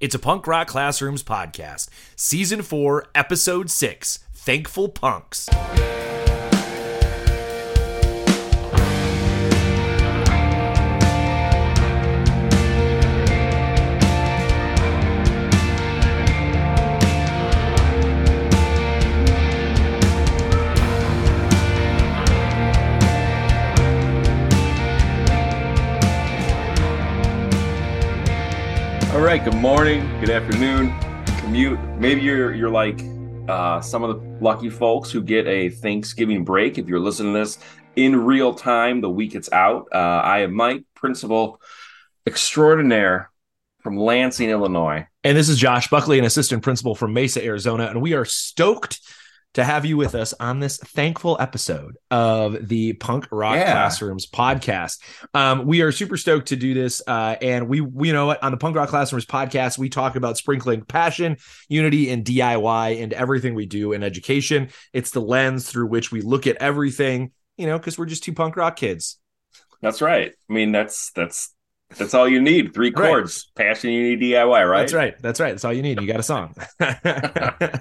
It's a Punk Rock Classrooms podcast, Season 4, Episode 6 Thankful Punks. Good morning. Good afternoon. Commute. Maybe you're you're like uh, some of the lucky folks who get a Thanksgiving break. If you're listening to this in real time, the week it's out. Uh, I am Mike, principal extraordinaire from Lansing, Illinois. And this is Josh Buckley, an assistant principal from Mesa, Arizona. And we are stoked to have you with us on this thankful episode of the Punk Rock Yeah. Classrooms podcast. Um, we are super stoked to do this. Uh, and we, we, you know what, on the Punk Rock Classrooms podcast, we talk about sprinkling passion, unity, and DIY into everything we do in education. It's the lens through which we look at everything, you know, because we're just two punk rock kids. That's right. I mean, that's that's that's all you need. Three Right. chords. Passion, need DIY. Right. That's right. That's right. That's all you need. You got a song.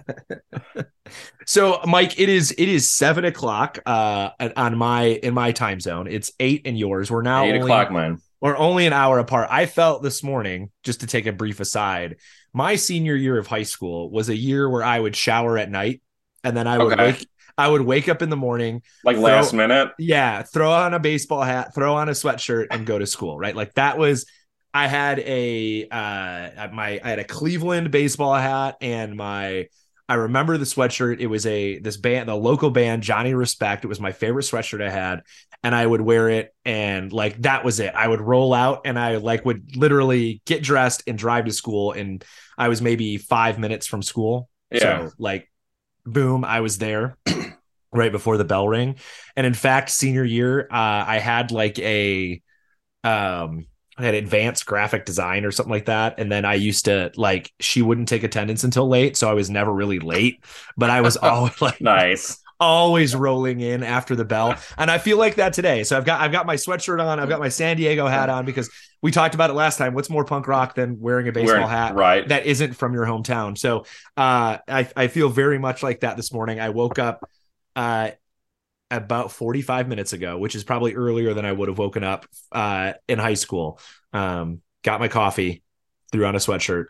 so, Mike, it is it is seven o'clock uh on my in my time zone. It's eight in yours. We're now Eight only, o'clock, man. We're only an hour apart. I felt this morning, just to take a brief aside, my senior year of high school was a year where I would shower at night and then I would Okay. wake I would wake up in the morning, Like Throw- last minute. yeah, throw on a baseball hat, throw on a sweatshirt, and go to school. Right, like that was. I had a uh my I had a Cleveland baseball hat and my I remember the sweatshirt. It was a this band, the local band Johnny Respect. It was my favorite sweatshirt I had, and I would wear it and like that was it. I would roll out and I like would literally get dressed and drive to school. And I was maybe five minutes from school. Yeah. So like, boom, I was there right before the bell ring. And in fact, senior year, uh, I had like a um I had advanced graphic design or something like that. And then I used to like she wouldn't take attendance until late. So I was never really late, but I was always like Nice. Always rolling in after the bell. And I feel like that today. So I've got I've got my sweatshirt on, I've got my San Diego hat on because we talked about it last time. What's more punk rock than wearing a baseball Wearing- hat? Right. that isn't from your hometown. So uh, I I feel very much like that this morning. I woke up uh, about 45 minutes ago, which is probably earlier than I would have woken up uh, in high school. Um, got my coffee, threw on a sweatshirt,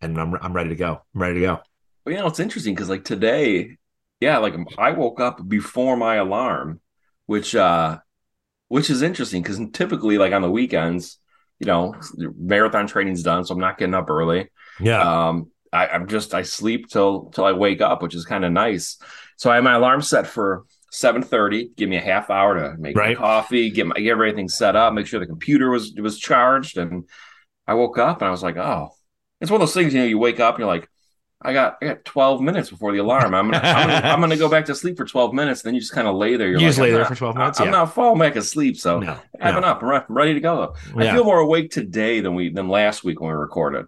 and I'm I'm ready to go. I'm ready to go. Well, you know, it's interesting because like today, yeah, like I woke up before my alarm, which uh which is interesting because typically like on the weekends, you know, marathon training's done, so I'm not getting up early. Yeah. Um I, I'm just I sleep till till I wake up, which is kind of nice. So I have my alarm set for 7:30, give me a half hour to make Right. coffee, get my get everything set up, make sure the computer was was charged. And I woke up and I was like, oh, it's one of those things, you know, you wake up and you're like, I got I got 12 minutes before the alarm. I'm gonna I'm gonna, I'm gonna go back to sleep for 12 minutes. then you just kind of lay there. You're You like, just lay I'm there not- for 12 minutes? I'm Yeah. not falling back asleep. So no. I'm no. up. I'm ready to go. I feel more awake today than we than last week when we recorded.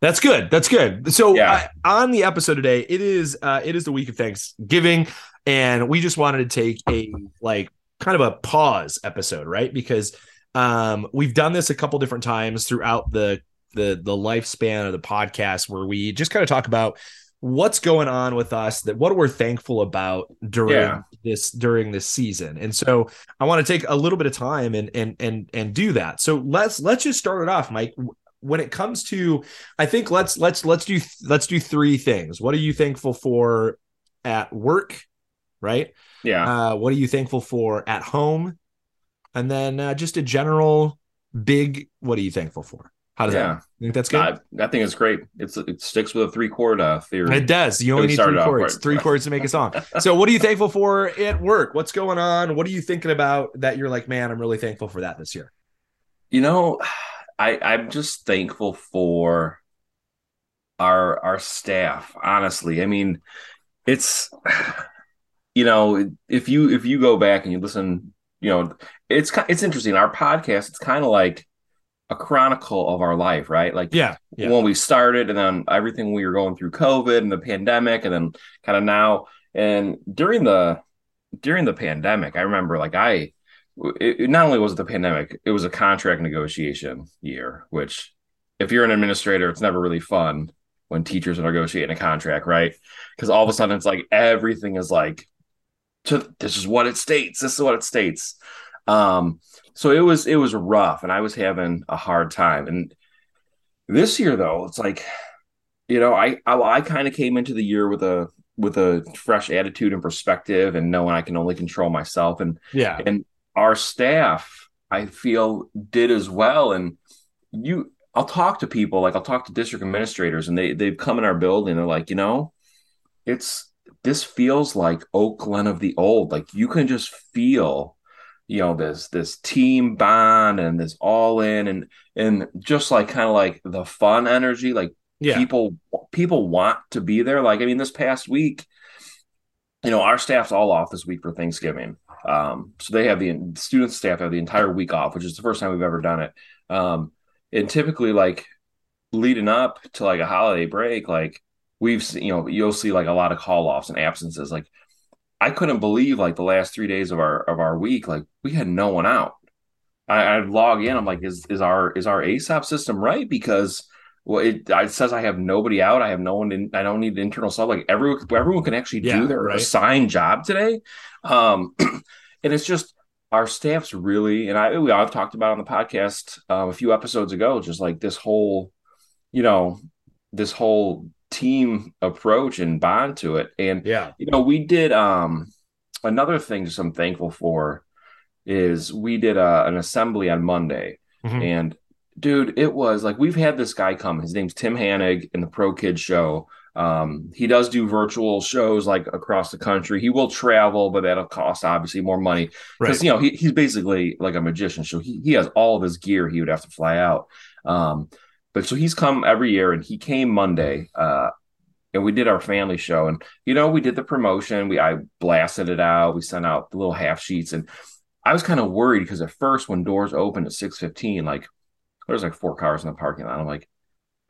That's good. That's good. So Yeah. on the episode today, it is uh it is the week of Thanksgiving and we just wanted to take a like kind of a pause episode, right? Because um we've done this a couple different times throughout the the the lifespan of the podcast where we just kind of talk about what's going on with us that what we're thankful about during Yeah. this during this season. And so I want to take a little bit of time and and and and do that. So let's let's just start it off, Mike. When it comes to I think let's let's let's do let's do three things. What are you thankful for at work, right? Yeah. Uh, what are you thankful for at home? And then uh, just a general big what are you thankful for? How does Yeah. that? You think that's good? I, I think it's great. It's it sticks with a three chord uh, theory. It does. You only need three chords. right. Three chords to make a song. So, what are you thankful for at work? What's going on? What are you thinking about that you're like, man, I'm really thankful for that this year? You know, I I'm just thankful for our our staff. Honestly, I mean, it's you know if you if you go back and you listen, you know, it's it's interesting. Our podcast, it's kind of like a chronicle of our life, right? Like Yeah, yeah, when we started and then everything we were going through COVID and the pandemic and then kind of now and during the during the pandemic, I remember like I it, not only was it the pandemic, it was a contract negotiation year, which if you're an administrator, it's never really fun when teachers are negotiating a contract, right? Because all of a sudden it's like everything is like, to, this is what it states. This is what it states. Um, so it was it was rough, and I was having a hard time. And this year, though, it's like, you know, I I, I kind of came into the year with a with a fresh attitude and perspective, and knowing I can only control myself. And yeah, and our staff, I feel, did as well. And you, I'll talk to people, like I'll talk to district administrators, and they they've come in our building. They're like, you know, it's this feels like Oak Glen of the old. Like you can just feel, you know, this this team bond and this all in and and just like kind of like the fun energy. Like yeah. people people want to be there. Like I mean, this past week, you know, our staff's all off this week for Thanksgiving. Um, so they have the student staff have the entire week off, which is the first time we've ever done it. Um, and typically, like leading up to like a holiday break, like we've you know, you'll see like a lot of call offs and absences. Like I couldn't believe like the last three days of our of our week, like we had no one out. I, I log in, I'm like, is is our is our Aesop system right? Because well, it, it says I have nobody out. I have no one in. I don't need internal stuff. Like everyone, everyone can actually yeah, do their right. assigned job today. Um, and it's just our staff's really, and I we I've talked about on the podcast um, a few episodes ago, just like this whole, you know, this whole team approach and bond to it. And yeah, you know, we did um another thing just I'm thankful for is we did a, uh, an assembly on Monday, mm-hmm. and dude, it was like we've had this guy come. His name's Tim Hannig in the Pro Kids Show. Um, he does do virtual shows like across the country. He will travel, but that'll cost obviously more money because right. you know he, he's basically like a magician. So he, he has all of his gear. He would have to fly out. Um, but so he's come every year, and he came Monday. Uh, and we did our family show, and you know we did the promotion. We I blasted it out. We sent out the little half sheets, and I was kind of worried because at first when doors opened at six fifteen, like there's like four cars in the parking lot. I'm like,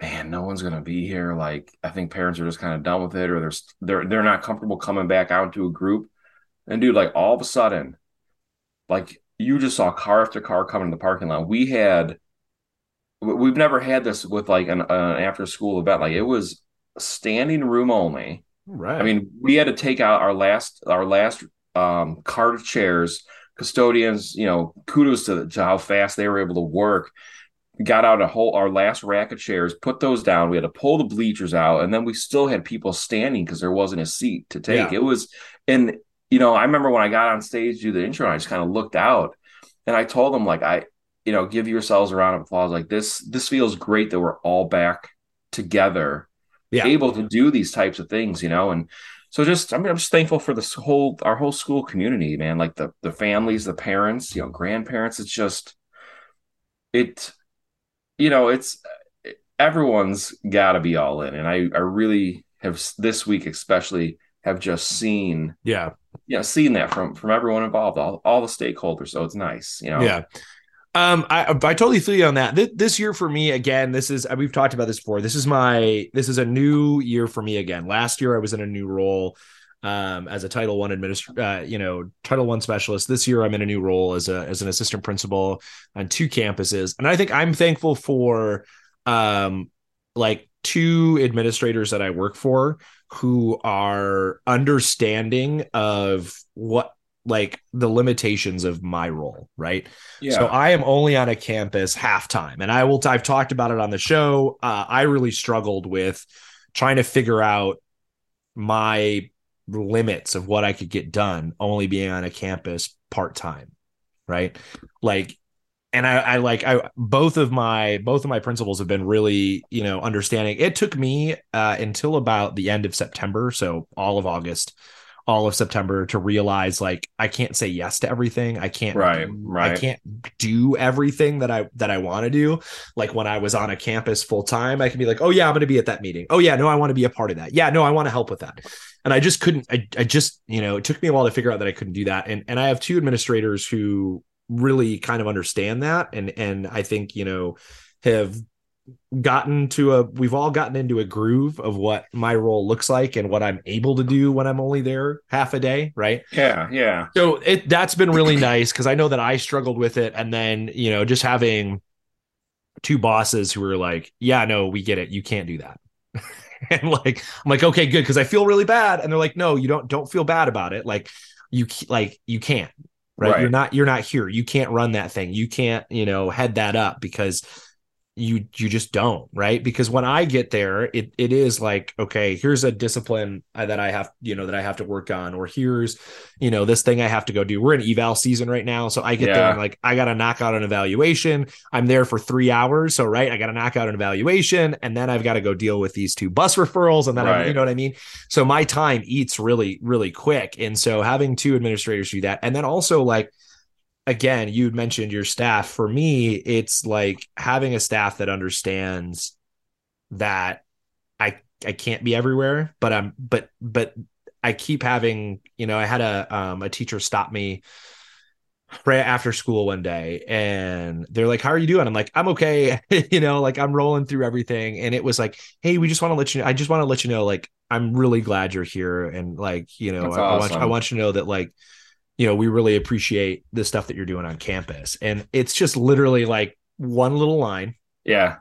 man, no one's gonna be here. Like, I think parents are just kind of done with it, or they're they're they're not comfortable coming back out to a group. And dude, like all of a sudden, like you just saw car after car coming in the parking lot. We had, we've never had this with like an, an after school event. Like it was standing room only. Right. I mean, we had to take out our last our last um cart of chairs. Custodians, you know, kudos to, to how fast they were able to work got out a whole our last rack of chairs, put those down. We had to pull the bleachers out, and then we still had people standing because there wasn't a seat to take. Yeah. It was, and you know, I remember when I got on stage to do the intro, I just kind of looked out, and I told them like, I, you know, give yourselves a round of applause. Like this, this feels great that we're all back together, yeah. able to do these types of things, you know, and. So just I mean I'm just thankful for this whole our whole school community, man. Like the the families, the parents, you know, grandparents. It's just it you know, it's everyone's got to be all in, and I I really have this week especially have just seen yeah yeah seen that from from everyone involved, all all the stakeholders. So it's nice, you know. Yeah. Um, I I totally feel you on that. This, this year for me again, this is we've talked about this before. This is my this is a new year for me again. Last year I was in a new role um, as a Title One administrator, uh, you know, Title One specialist. This year, I'm in a new role as a as an assistant principal on two campuses, and I think I'm thankful for um, like two administrators that I work for who are understanding of what like the limitations of my role, right? Yeah. So I am only on a campus half time, and I will. I've talked about it on the show. Uh, I really struggled with trying to figure out my limits of what I could get done only being on a campus part time, right? Like, and I, I like I both of my both of my principals have been really you know understanding. It took me uh, until about the end of September, so all of August, all of September to realize like I can't say yes to everything. I can't right, right. I can't do everything that I that I want to do. Like when I was on a campus full time, I can be like, "Oh yeah, I'm going to be at that meeting. Oh yeah, no, I want to be a part of that. Yeah, no, I want to help with that." and I just couldn't. I, I just you know it took me a while to figure out that I couldn't do that, and and I have two administrators who really kind of understand that, and and I think you know have gotten to a we've all gotten into a groove of what my role looks like and what I'm able to do when I'm only there half a day, right? Yeah, yeah. So it that's been really nice because I know that I struggled with it and then, you know, just having two bosses who were like, "Yeah, no, we get it. You can't do that." and like I'm like, "Okay, good because I feel really bad." And they're like, "No, you don't don't feel bad about it. Like you like you can't. Right? right? You're not you're not here. You can't run that thing. You can't, you know, head that up because you you just don't right because when i get there it it is like okay here's a discipline uh, that i have you know that i have to work on or here's you know this thing i have to go do we're in eval season right now so i get yeah. there and like i gotta knock out an evaluation i'm there for three hours so right i gotta knock out an evaluation and then i've got to go deal with these two bus referrals and then right. I, you know what i mean so my time eats really really quick and so having two administrators do that and then also like again, you mentioned your staff. For me, it's like having a staff that understands that I I can't be everywhere, but I'm but but I keep having, you know, I had a um a teacher stop me right after school one day and they're like, How are you doing? I'm like, I'm okay. you know, like I'm rolling through everything. And it was like, Hey, we just want to let you know, I just want to let you know, like, I'm really glad you're here. And like, you know, I, awesome. I, want, I want you to know that like you know, we really appreciate the stuff that you're doing on campus. And it's just literally like one little line. Yeah.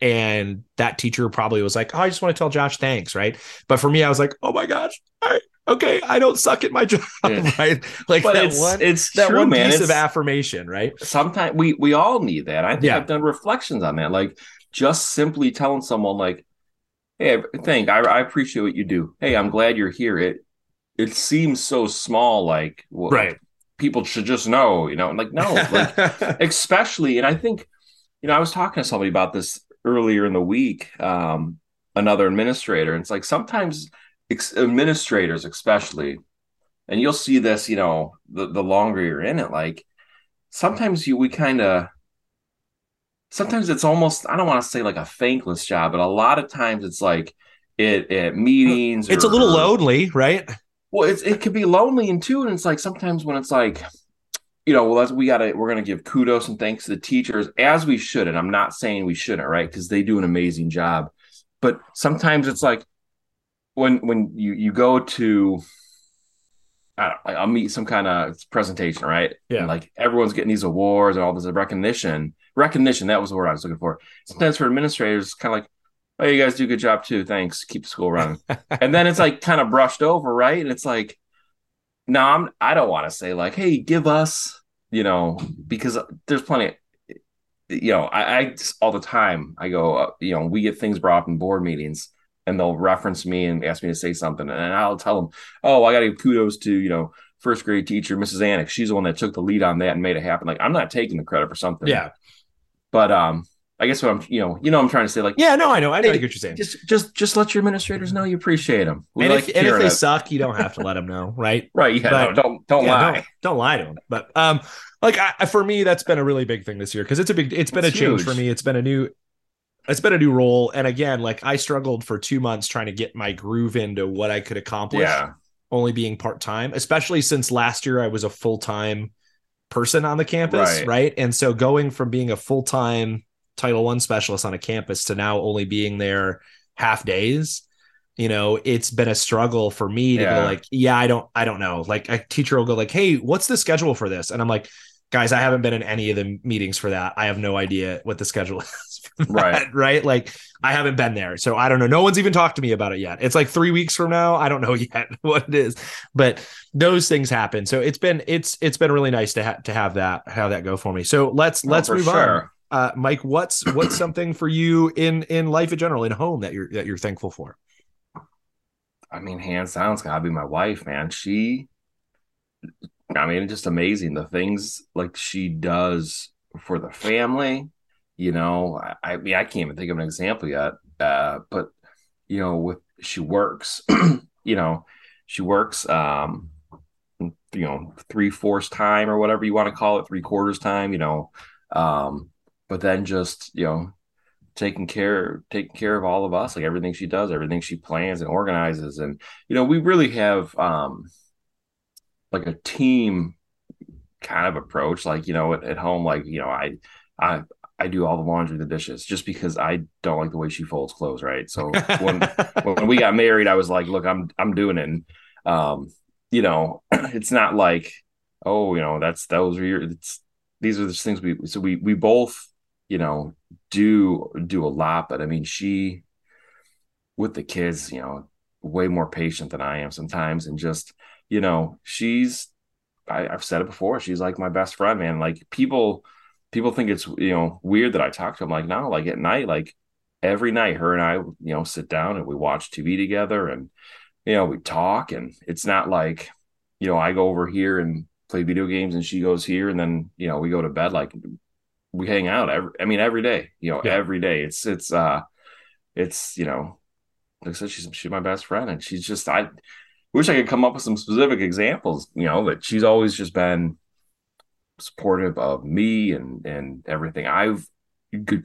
And that teacher probably was like, Oh, I just want to tell Josh thanks. Right. But for me, I was like, Oh my gosh. okay, I don't suck at my job. Yeah. Right. Like but that it's, one, it's that one man. piece of affirmation. Right. Sometimes we, we all need that. I think yeah. I've done reflections on that. Like just simply telling someone like, Hey, thank I, I appreciate what you do. Hey, I'm glad you're here. It it seems so small like well, right. people should just know you know? Like no like especially and i think you know i was talking to somebody about this earlier in the week um another administrator and it's like sometimes ex- administrators especially and you'll see this you know the, the longer you're in it like sometimes you we kind of sometimes it's almost i don't want to say like a thankless job but a lot of times it's like it at meetings it's or, a little lonely right well, it's it could be lonely and too, and it's like sometimes when it's like, you know, well, that's we gotta we're gonna give kudos and thanks to the teachers as we should, and I'm not saying we shouldn't, right? Because they do an amazing job, but sometimes it's like when when you you go to I don't, I'll meet some kind of presentation, right? Yeah. And like everyone's getting these awards and all this recognition. Recognition, that was the word I was looking for. Sometimes for administrators, kind of like, oh, you guys do a good job too. Thanks. Keep school running. and then it's like kind of brushed over, right? And it's like, no, I'm, I don't want to say like, hey, give us, you know, because there's plenty. Of, you know, I, I all the time I go, uh, you know, we get things brought up in board meetings, and they'll reference me and ask me to say something, and I'll tell them, oh, I got to give kudos to you know first grade teacher Mrs. Annick. She's the one that took the lead on that and made it happen. Like I'm not taking the credit for something. Yeah. But um, I guess what I'm, you know, you know, I'm trying to say, like, yeah, no, I know, I know hey, what you're saying. Just, just, just let your administrators know you appreciate them. We and, like if, and if they suck, you don't have to let them know, right? right. Yeah. But, no, don't, don't yeah, lie. Don't, don't, lie to them. But, um, like, I, for me, that's been a really big thing this year because it's a big, it's been it's a change huge. for me. It's been a new, it's been a new role, and again, like, I struggled for two months trying to get my groove into what I could accomplish. Yeah. Only being part time, especially since last year I was a full time person on the campus, right. right? And so going from being a full time Title One specialist on a campus to now only being there half days. You know, it's been a struggle for me to yeah. go like, yeah, I don't, I don't know. Like a teacher will go like, hey, what's the schedule for this? And I'm like, guys, I haven't been in any of the meetings for that. I have no idea what the schedule is. right. Right. Like I haven't been there. So I don't know. No one's even talked to me about it yet. It's like three weeks from now. I don't know yet what it is, but those things happen. So it's been, it's, it's been really nice to have, to have that, have that go for me. So let's, oh, let's move sure. on uh, Mike, what's what's something for you in in life in general, in home that you're that you're thankful for? I mean, hands down, it's gotta be my wife, man. She, I mean, it's just amazing the things like she does for the family. You know, I, I mean, I can't even think of an example yet. Uh, but you know, with she works, you know, she works, um, you know, three fourths time or whatever you want to call it, three quarters time. You know, um, but then just you know taking care taking care of all of us like everything she does everything she plans and organizes and you know we really have um like a team kind of approach like you know at, at home like you know i i I do all the laundry, the dishes, just because I don't like the way she folds clothes. Right. So when when we got married, I was like, "Look, I'm I'm doing it." And, um, you know, it's not like, oh, you know, that's those are your. It's these are the things we. So we we both you know, do do a lot, but I mean, she with the kids, you know, way more patient than I am sometimes, and just you know, she's I, I've said it before, she's like my best friend, man. Like people people think it's you know weird that I talk to them. Like no, like at night, like every night, her and I, you know, sit down and we watch TV together, and you know, we talk, and it's not like you know I go over here and play video games and she goes here and then you know we go to bed like we hang out every i mean every day you know yeah. every day it's it's uh it's you know like i said she's she's my best friend and she's just i wish i could come up with some specific examples you know but she's always just been supportive of me and and everything i've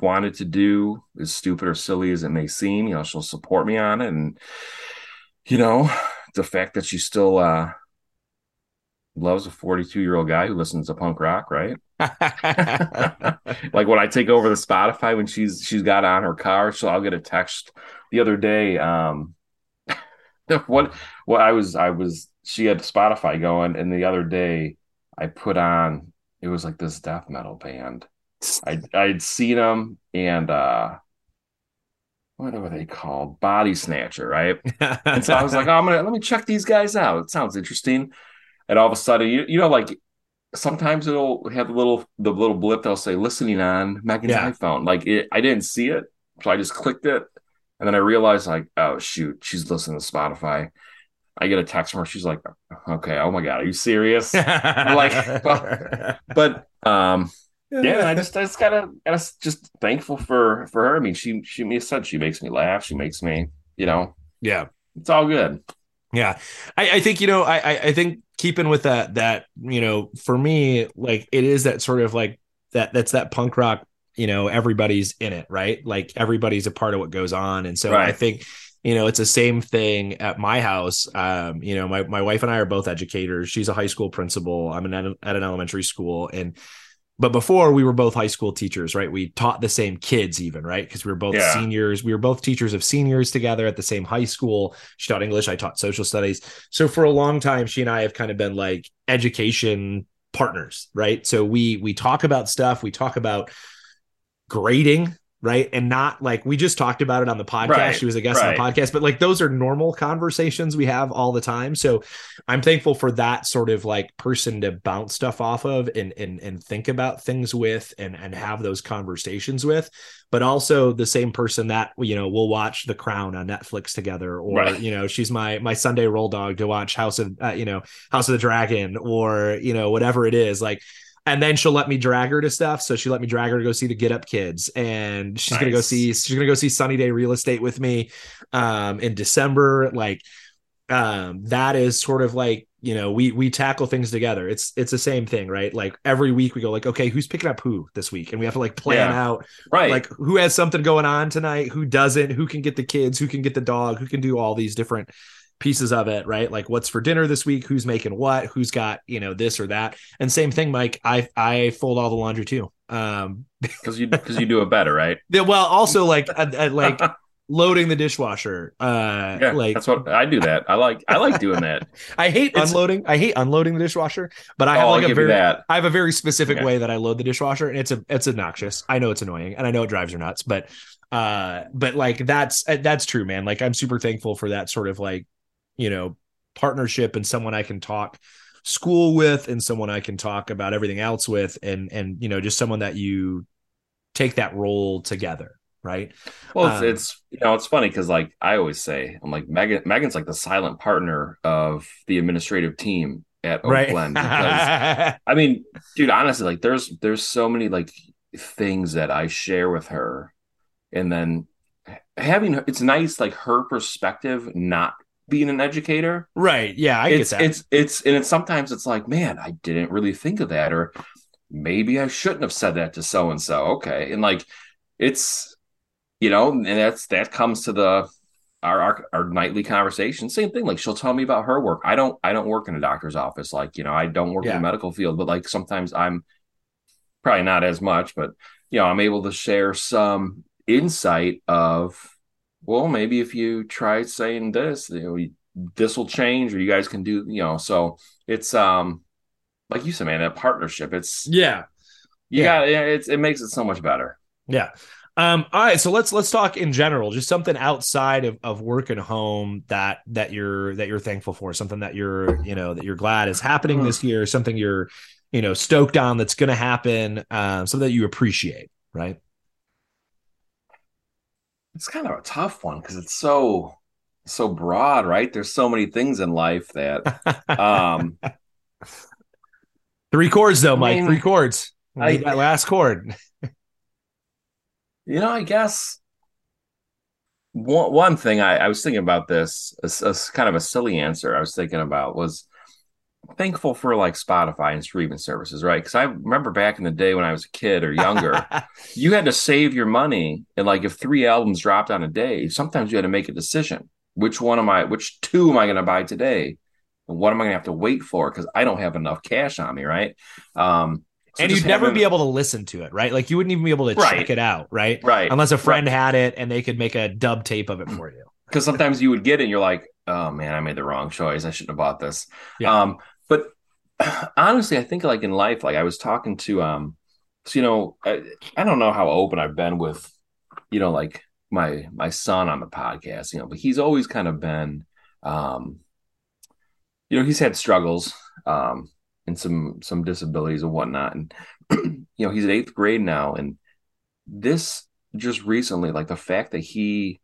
wanted to do as stupid or silly as it may seem you know she'll support me on it and you know the fact that she's still uh loves a 42 year old guy who listens to punk rock, right? like when I take over the Spotify when she's she's got on her car, so I'll get a text the other day. Um, what what I was I was she had Spotify going, and the other day I put on it was like this death metal band. I I'd seen them and uh what were they called? Bodysnatcher, right? and so I was like, oh, I'm gonna let me check these guys out. It sounds interesting and all of a sudden, you, you know, like sometimes it'll have the little the little blip that'll say listening on Megan's yeah. iPhone. Like it, I didn't see it, so I just clicked it, and then I realized like, oh shoot, she's listening to Spotify. I get a text from her. She's like, okay, oh my god, are you serious? Like, but, but um, yeah, I just I just gotta gotta just thankful for for her. I mean, she she me said she makes me laugh. She makes me, you know, yeah, it's all good. Yeah, I, I think you know, I I think keeping with that that you know for me like it is that sort of like that that's that punk rock you know everybody's in it right? Like everybody's a part of what goes on. And so right. i think you know it's the same thing at my house. Um you know my, my wife and i are both educators. She's a high school principal. I'm an, at an elementary school. And but before we were both high school teachers right? We taught the same kids even right? Because we were both yeah. seniors. We were both teachers of seniors together at the same high school. She taught english i taught social studies. So for a long time she and i have kind of been like education partners right? So we we talk about stuff. We talk about grading right? And not like we just talked about it on the podcast. Right, she was a guest right. on the podcast, but like those are normal conversations we have all the time. So I'm thankful for that sort of like person to bounce stuff off of and and and think about things with and and have those conversations with. But also the same person that you know we'll watch The Crown on Netflix together, or right. you know she's my my Sunday roll dog to watch House of uh, you know House of the Dragon, or you know whatever it is. Like and then she'll let me drag her to stuff. So she let me drag her to go see the Get Up Kids, and she's nice. gonna go see she's gonna go see Sunny Day Real Estate with me um, in December. Like um, that is sort of like you know we we tackle things together. It's it's the same thing, right? Like every week we go like, okay, who's picking up who this week, and we have to like plan yeah. out right like who has something going on tonight, who doesn't, who can get the kids, who can get the dog, who can do all these different pieces of it, right? Like what's for dinner this week, who's making what, who's got, you know, this or that. And same thing, Mike, I I fold all the laundry too. Um because you because you do it better, right? Yeah, well, also like I, I like loading the dishwasher. Uh yeah, like that's what I do that. I like I like doing that. I hate it's, unloading. I hate unloading the dishwasher, but I have oh, like I'll a very I have a very specific way that I load the dishwasher and it's a it's obnoxious. I know it's annoying and I know it drives her nuts, but uh but like that's that's true man like i'm super thankful for that sort of like you know partnership and someone I can talk school with and someone I can talk about everything else with and and you know just someone that you take that role together right well it's, um, it's you know it's funny because like i always say i'm like megan megan's like the silent partner of the administrative team at Oak right. Glen because i mean dude honestly like there's there's so many like things that i share with her and then having it's nice like her perspective not being an educator. Right. Yeah, I it's, get that. It's it's and it's sometimes it's like, man, I didn't really think of that, or maybe I shouldn't have said that to so and so. Okay, and like it's you know, and that's that comes to the our, our, our nightly conversation. Same thing. Like she'll tell me about her work. I don't I don't work in a doctor's office. Like you know, I don't work yeah. in the medical field, but like sometimes I'm probably not as much, but you know, I'm able to share some insight of well, maybe if you try saying this, you know, this will change, or you guys can do, you know. So it's um, like you said, man, that partnership. It's yeah, you yeah. got it. It's it makes it so much better. Yeah. Um, all right, so let's let's talk in general, just something outside of, of work and home that that you're that you're thankful for, something that you're you know that you're glad is happening this year, something you're you know stoked on that's going to happen, um, something that you appreciate, right? It's kind of a tough one because it's so so broad, right? There's so many things in life that um three chords though, Mike. mean, three chords. I- that last chord. You know, I guess one one thing I, I was thinking about this, a, a kind of a silly answer I was thinking about was thankful for like Spotify and streaming services, right? Because I remember back in the day when I was a kid or younger, you had to save your money, and like if three albums dropped on a day, sometimes you had to make a decision: which one am I, which two am I going to buy today, and what am I going to have to wait for? Because I don't have enough cash on me, right? Um, so and you'd never having- be able to listen to it, right? Like you wouldn't even be able to Right. check it out, right? right Unless a friend had it and they could make a dub tape of it for you. because sometimes you would get it and you're like, oh man, I made the wrong choice. I shouldn't have bought this. Yeah. Um, but honestly, I think like in life, like I was talking to um, so you know, I, I don't know how open I've been with, you know, like my my son on the podcast, you know, but he's always kind of been um, you know, he's had struggles, um, and some some disabilities and whatnot. And you know, he's in eighth grade now, and this just recently, like the fact that he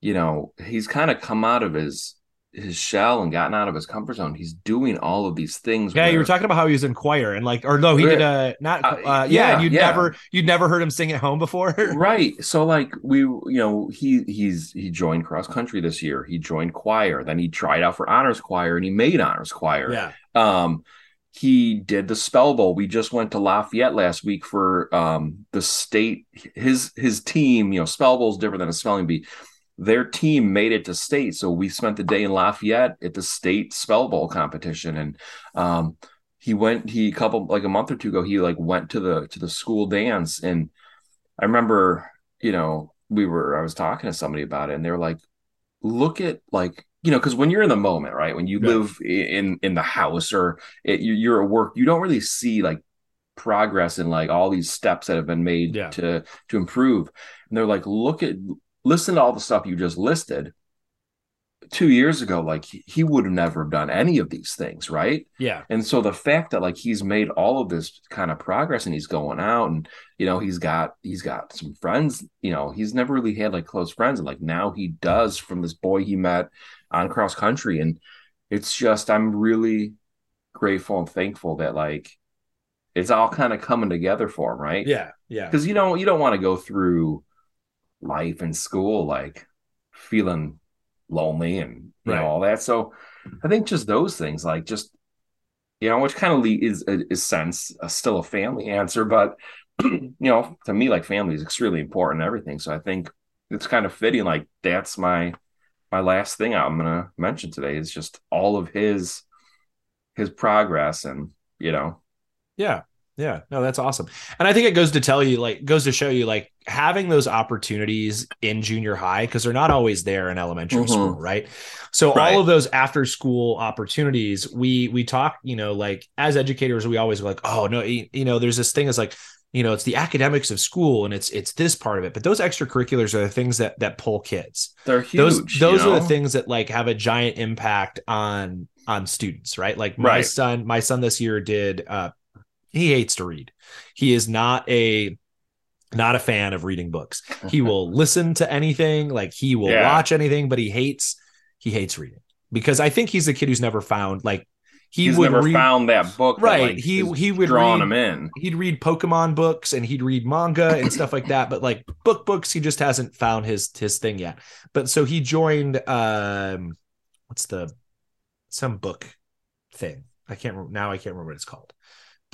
you know, he's kind of come out of his his shell and gotten out of his comfort zone. He's doing all of these things. Yeah, you were talking about how he was in choir and like, or no, he did a not. Uh, Uh, yeah, yeah, and you'd yeah. never, you'd never heard him sing at home before. right. So like we, you know, he he's he joined cross country this year. He joined choir. Then he tried out for honors choir and he made honors choir. yeah, Um, he did the spell bowl. We just went to Lafayette last week for um the state. His his team, you know, spell bowl is different than a spelling bee. Their team made it to state, so we spent the day in Lafayette at the state spell bowl competition, and um, he went. He a couple like a month or two ago, he like went to the to the school dance, and I remember, you know, we were I was talking to somebody about it, and they were like, look at like you know because when you're in the moment right when you Yeah. live in in the house or it, you- you're at work you don't really see like progress in like all these steps that have been made Yeah. to to improve and they're like look at listen to all the stuff you just listed. Two years ago like he, would have never done any of these things right? Yeah, and so the fact that like he's made all of this kind of progress and he's going out and you know he's got he's got some friends, you know, he's never really had like close friends. And like now he does from this boy he met on cross country. And it's just I'm really grateful and thankful that like it's all kind of coming together for him, right? yeah, yeah, Cuz you don't you don't want to go through life and school like feeling lonely and you Right. know all that. So I think just those things, like just you know, which kind of is is sense uh, still a family answer, but you know, to me, like family is extremely important. and Everything. So I think it's kind of fitting. Like that's my my last thing I'm gonna mention today is just all of his his progress and you know yeah, yeah. No, that's awesome. And I think it goes to tell you, like, goes to show you, like, having those opportunities in junior high because they're not always there in elementary Mhm. school, right? So Right. all of those after school opportunities, we we talk, you know, like as educators, we always like, oh no, you, you know, there's this thing is like, you know, it's the academics of school and it's it's this part of it, but those extracurriculars are the things that that pull kids. they're huge. those those are know? the things that like have a giant impact on on students right like my Right. son my son this year did uh he hates to read he is not a not a fan of reading books he will listen to anything like he will Yeah. watch anything but he hates he hates reading because i think he's a kid who's never found like he He's would never read found that book, that, Right, like, he- he would drawing read- him in. he'd read Pokemon books and he'd read manga and stuff like that, but like book books, he just hasn't found his his thing yet. But so he joined um what's the some book thing. I can't now I can't remember what it's called.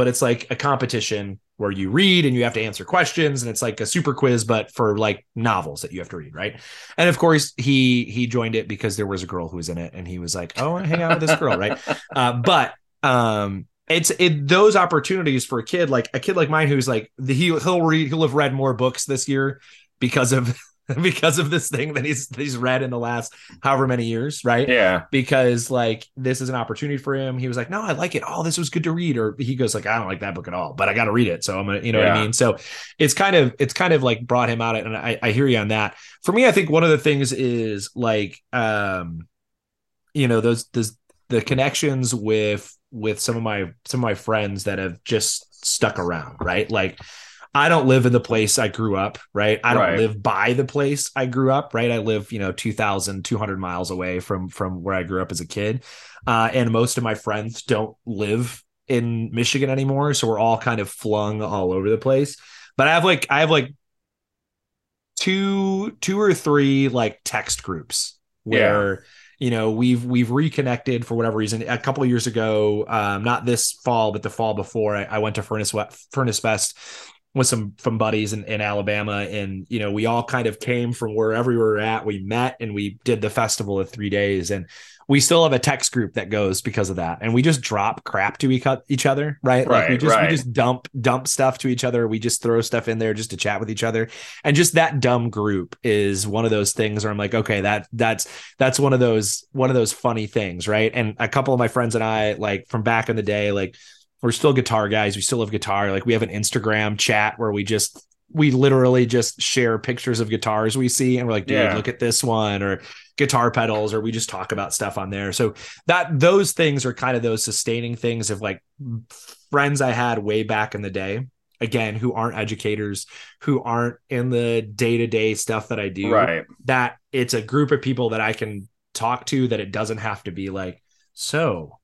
But it's like a competition where you read and you have to answer questions and it's like a super quiz but for like novels that you have to read, right? And of course he he joined it because there was a girl who was in it and he was like, "Oh, I hang out with this girl," right? Uh, but um it's it those opportunities for a kid like a kid like mine who's like the, he he'll read he'll have read more books this year because of because of this thing that he's he's read in the last however many years, right? Yeah. Because like this is an opportunity for him. He was like, "No, I like it. Oh, this was good to read." Or he goes like, "I don't like that book at all, but I got to read it." So I'm gonna, you know yeah. what I mean? So it's kind of it's kind of like brought him out, and I, I hear you on that. For me, I think one of the things is like, um, you know, those those the connections with with some of my some of my friends that have just stuck around, right? Like I don't live in the place I grew up, right? I don't right. live by the place I grew up, right? I live, you know, 2,200 miles away from from where I grew up as a kid. Uh, and most of my friends don't live in Michigan anymore, so we're all kind of flung all over the place. But I have like I have like two two or three like text groups where yeah you know we've we've reconnected for whatever reason a couple of years ago um, not this fall but the fall before i, I went to furnace furnace fest with some from buddies in, in alabama. And you know we all kind of came from wherever we were at. We met and we did the festival of three days. And we still have a text group that goes because of that. And we just drop crap to each other right, right like we just right. we just dump dump stuff to each other. We just throw stuff in there just to chat with each other. And just that dumb group is one of those things where i'm like okay that that's that's one of those one of those funny things right? And a couple of my friends and i like from back in the day like we're still guitar guys we still have guitar like we have an instagram chat where we just we literally just share pictures of guitars we see and we're like dude yeah. look at this one or guitar pedals or we just talk about stuff on there. So that those things are kind of those sustaining things of like friends I had way back in the day again who aren't educators who aren't in the day-to-day stuff that I do right that it's a group of people that I can talk to that it doesn't have to be like so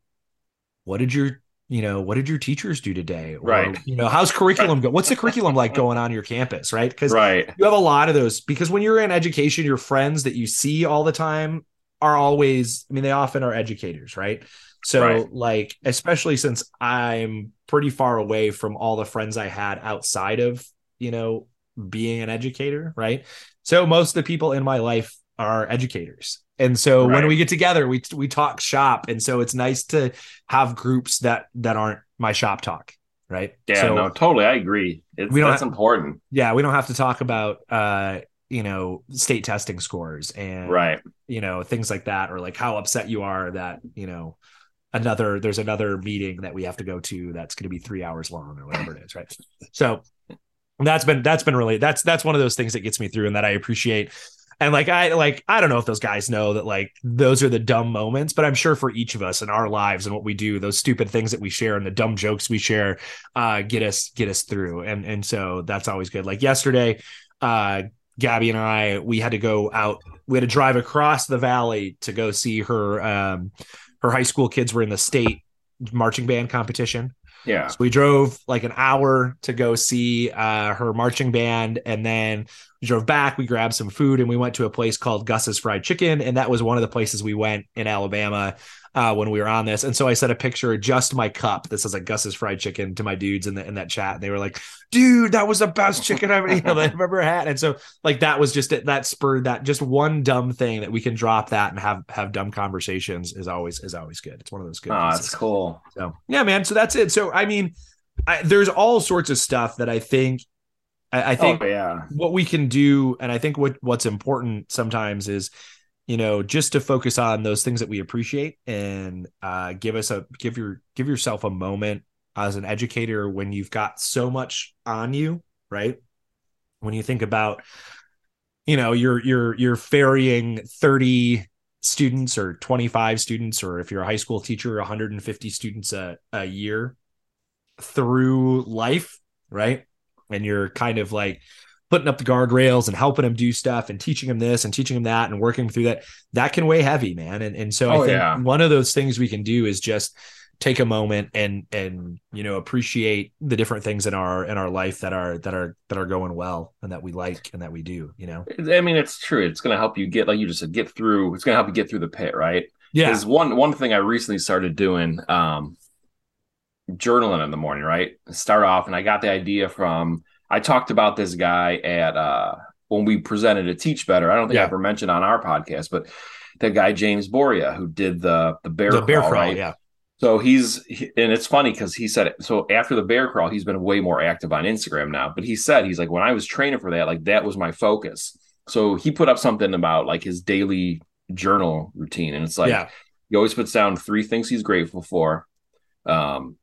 what did your you know, what did your teachers do today? Or, right. You know, how's curriculum go? What's the curriculum like going on your campus? Right. Because right. you have a lot of those because when you're in education, your friends that you see all the time are always, I mean, they often are educators, right? So right. like, especially since I'm pretty far away from all the friends I had outside of, you know, being an educator, right? So most of the people in my life are educators. And so right. when we get together, we we talk shop, and so it's nice to have groups that that aren't my shop talk, right? Yeah, so no, totally, I agree. It's, we don't that's have, important. Yeah, we don't have to talk about uh, you know state testing scores and right, you know things like that, or like how upset you are that you know another there's another meeting that we have to go to that's going to be three hours long or whatever it is, right? So that's been that's been really that's that's one of those things that gets me through and that I appreciate and like I like I don't know if those guys know that like those are the dumb moments, but I'm sure for each of us in our lives and what we do, those stupid things that we share and the dumb jokes we share uh get us get us through. And and so that's always good. Like yesterday, uh Gabby and I we had to go out, we had to drive across the valley to go see her um her high school kids were in the state marching band competition. Yeah. So we drove like an hour to go see uh, her marching band, and then we drove back. We grabbed some food, and we went to a place called Gus's Fried Chicken, and that was one of the places we went in Alabama uh, when we were on this. And so I sent a picture of just my cup that says like Gus's Fried Chicken to my dudes in the in that chat. And they were like, "Dude, that was the best chicken I've, you know, I've ever had." And so like that was just it. That spurred that just one dumb thing that we can drop that and have have dumb conversations is always is always good. It's one of those good. Oh, that's cool. So yeah, man. So that's it. So I mean, I, there's all sorts of stuff that I think I, I think oh, yeah. what we can do, and I think what what's important sometimes is, you know, just to focus on those things that we appreciate and uh, give us a give your give yourself a moment as an educator when you've got so much on you, right? When you think about, you know, you're you're you're ferrying thirty students or 25 students or if you're a high school teacher 150 students a, a year through life right and you're kind of like putting up the guardrails and helping them do stuff and teaching them this and teaching them that and working through that that can weigh heavy man. And and so oh, i think yeah. one of those things we can do is just take a moment and and you know appreciate the different things in our in our life that are that are that are going well and that we like and that we do you know? I mean it's true. It's going to help you get like you just said get through it's going to help you get through the pit right? Yeah. Is one one thing i recently started doing um journaling in the morning, right? Start off, and I got the idea from I talked about this guy at uh when we presented a Teach Better. I don't think yeah. I ever mentioned on our podcast, but the guy James Boria who did the the bear the crawl, bear crawl, right? yeah. So he's and it's funny because he said so after the bear crawl, he's been way more active on Instagram now. But he said he's like when I was training for that, like that was my focus. so he put up something about like his daily journal routine, and it's like yeah. he always puts down three things he's grateful for, um,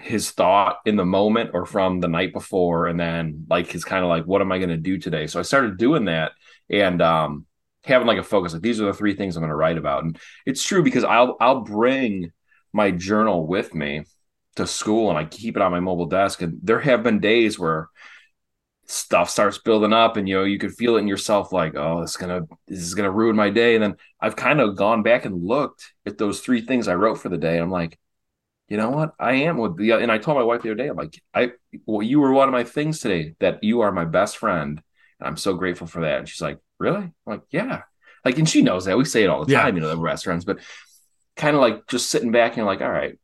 his thought in the moment or from the night before, and then like his kind of like what am I going to do today? So I started doing that, and um, having like a focus like these are the three things i'm going to write about and it's true because i'll i'll bring my journal with me to school and i keep it on my mobile desk and there have been days where stuff starts building up and you know you could feel it in yourself like oh this is gonna this is gonna ruin my day and then i've kind of gone back and looked at those three things i wrote for the day and i'm like you know what i am with the and i told my wife the other day i'm like i well you were one of my things today that you are my best friend and i'm so grateful for that and she's like really? I'm like, yeah. Like, and she knows that. We say it all the time, you know, the restaurants, but kind of like just sitting back and like, all right,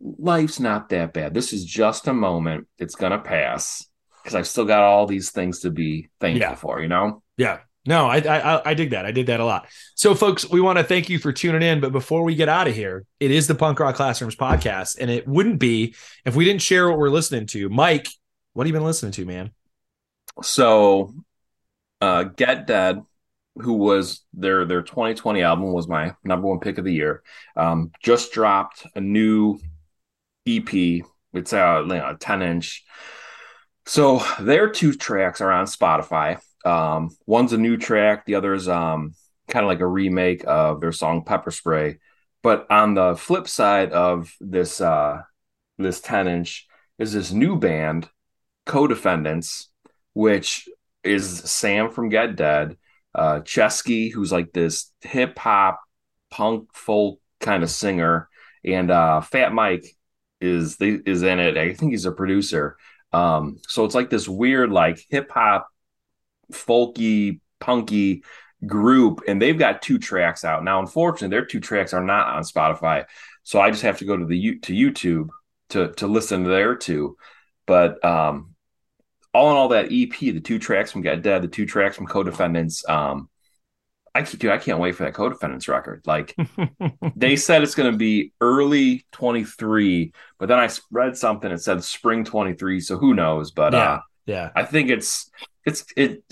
life's not that bad. This is just a moment. It's gonna pass because I've still got all these things to be thankful yeah. for, you know? Yeah. No, I, I I dig that. I did that a lot. So, folks, we want to thank you for tuning in. But before we get out of here, it is the Punk Rock Classrooms podcast, and it wouldn't be if we didn't share what we're listening to. Mike, what have you been listening to, man? So uh, Get Dead, who was their their 2020 album, was my number one pick of the year. Um, just dropped a new EP. It's a, you know, a 10 inch. So their two tracks are on Spotify. Um, one's a new track, the other's um, kind of like a remake of their song Pepper Spray. But on the flip side of this uh, this 10 inch is this new band, Co-Defendants, which is Sam from Get Dead, uh, Ceschi, who's like this hip hop punk folk kind of singer, and uh, Fat Mike is is in it. I think he's a producer. Um, so it's like this weird like hip hop, folky, punky group, and they've got two tracks out now. Unfortunately, their two tracks are not on Spotify, so I just have to go to the to YouTube to to listen to their two. But um, all in all, that EP, the two tracks from Get Dead, the two tracks from Co-Defendants, um, I dude, I can't wait for that Co-Defendants record. Like they said it's going to be early 23, but then I read something that said spring 23, so who knows? But yeah, uh, yeah, I think it's it's it.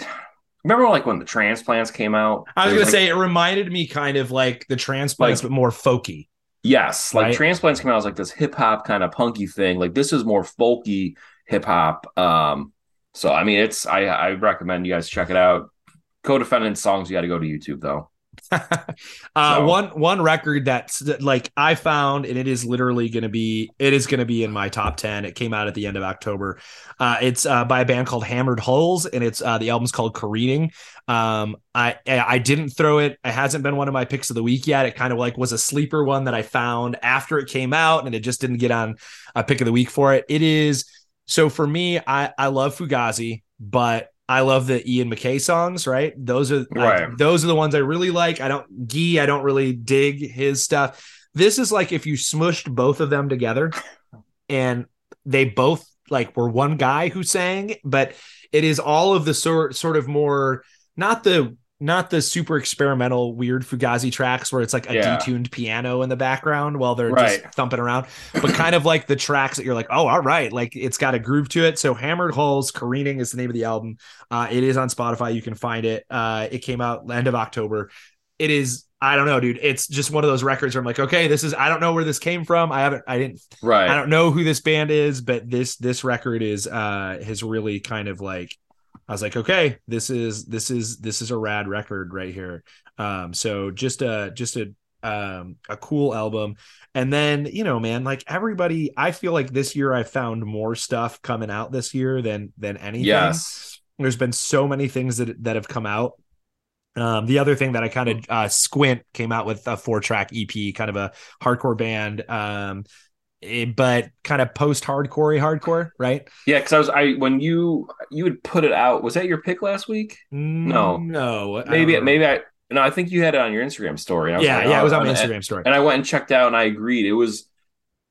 Remember, like when the transplants came out? I was going like, to say it reminded me kind of like the transplants, like, but more folky. Yes, like right? transplants came out as like this hip hop kind of punky thing. Like this is more folky hip hop. Um, so I mean, it's I I recommend you guys check it out. Co-defendant songs, you got to go to YouTube though. uh, so. One one record that's like I found, and it is literally going to be it is going to be in my top ten. It came out at the end of October. Uh, it's uh, by a band called Hammered Hulls, and it's uh, the album's called Careening. Um, I I didn't throw it. It hasn't been one of my picks of the week yet. It kind of like was a sleeper one that I found after it came out, and it just didn't get on a pick of the week for it. It is so for me, I I love Fugazi, but I love the Ian MacKaye songs, right? Those are right. I, those are the ones I really like. I don't Gee, I don't really dig his stuff. This is like if you smushed both of them together and they both like were one guy who sang, but it is all of the sort sort of more not the not the super experimental weird Fugazi tracks where it's like a yeah. detuned piano in the background while they're right. just thumping around, but kind of like the tracks that you're like, oh, all right, like it's got a groove to it. So Hammered Hulls, Careening is the name of the album. Uh, it is on Spotify. You can find it. Uh, it came out end of October. It is, I don't know, dude. It's just one of those records where I'm like, okay, this is, I don't know where this came from. I haven't, I didn't, right. I don't know who this band is, but this, this record is, uh, has really kind of like, I was like, okay, this is this is this is a rad record right here. Um, so just a just a um a cool album. And then, you know, man, like everybody, I feel like this year I found more stuff coming out this year than than anything. Yes. There's been so many things that that have come out. Um, the other thing that I kind of uh, squint came out with a four track EP, kind of a hardcore band. Um, Eh, but kind of post hardcore hardcore, right? Yeah, because I was I when you you would put it out. Was that your pick last week? Mm, no, no. Maybe I maybe I no. I think you had it on your Instagram story. yeah, like, yeah, oh, it was on my Instagram story. And I went and checked out, and I agreed. It was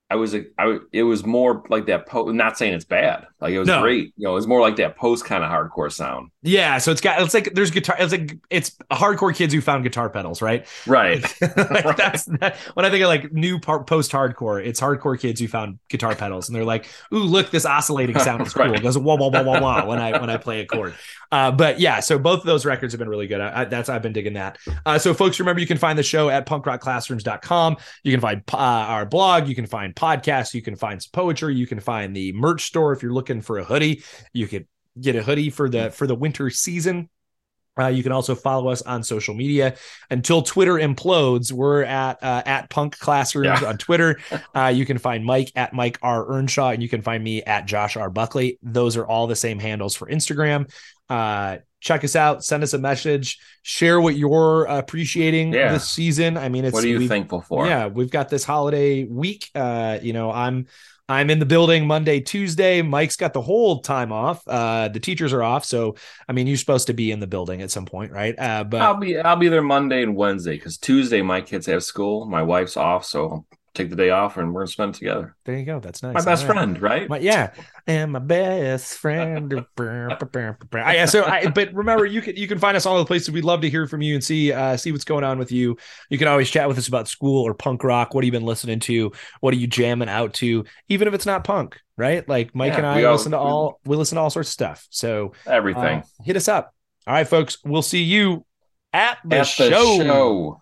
I was a, I it was more like that. Po- not saying it's bad, Like it was No. great. You know, it was more like that post kind of hardcore sound. Yeah, so it's got it's like there's guitar it's like it's hardcore kids who found guitar pedals, right? Right. like that's that, when I think of like new post hardcore, it's hardcore kids who found guitar pedals and they're like, "Ooh, look, this oscillating sound is cool." Right. It goes wah wah wah wah wah when I when I play a chord. Uh, but yeah, so both of those records have been really good. I, I, that's I've been digging that. Uh, so folks, remember you can find the show at punkrockclassrooms.com. You can find uh, our blog, you can find podcasts, you can find some poetry, you can find the merch store if you're looking for a hoodie. You could get a hoodie for the for the winter season. Uh, you can also follow us on social media. Until Twitter implodes, we're at uh, at Punk Classrooms Yeah. on Twitter. Uh, you can find Mike at Mike R Earnshaw, and you can find me at Josh R Buckley. Those are all the same handles for Instagram. Uh, check us out. Send us a message. Share what you're appreciating Yeah. this season. I mean, it's what are you thankful for? yeah, we've got this holiday week. Uh, you know, I'm I'm in the building Monday, Tuesday. Mike's got the whole time off. Uh, the teachers are off, so I mean, you're supposed to be in the building at some point, right? Uh, but I'll be I'll be there Monday and Wednesday because Tuesday my kids have school. My wife's off, so take the day off and we're gonna spend it together. there you go. That's nice. My best right. friend, right? My, yeah, and my best friend. I, so, I, but remember, you can you can find us all the places. We'd love to hear from you and see uh, see what's going on with you. You can always chat with us about school or punk rock. What have you been listening to? What are you jamming out to? Even if it's not punk, right? Like Mike Yeah, and I all- listen to all we listen to all sorts of stuff. So Everything. uh, hit us up. All right, folks. We'll see you at the, At the show. show.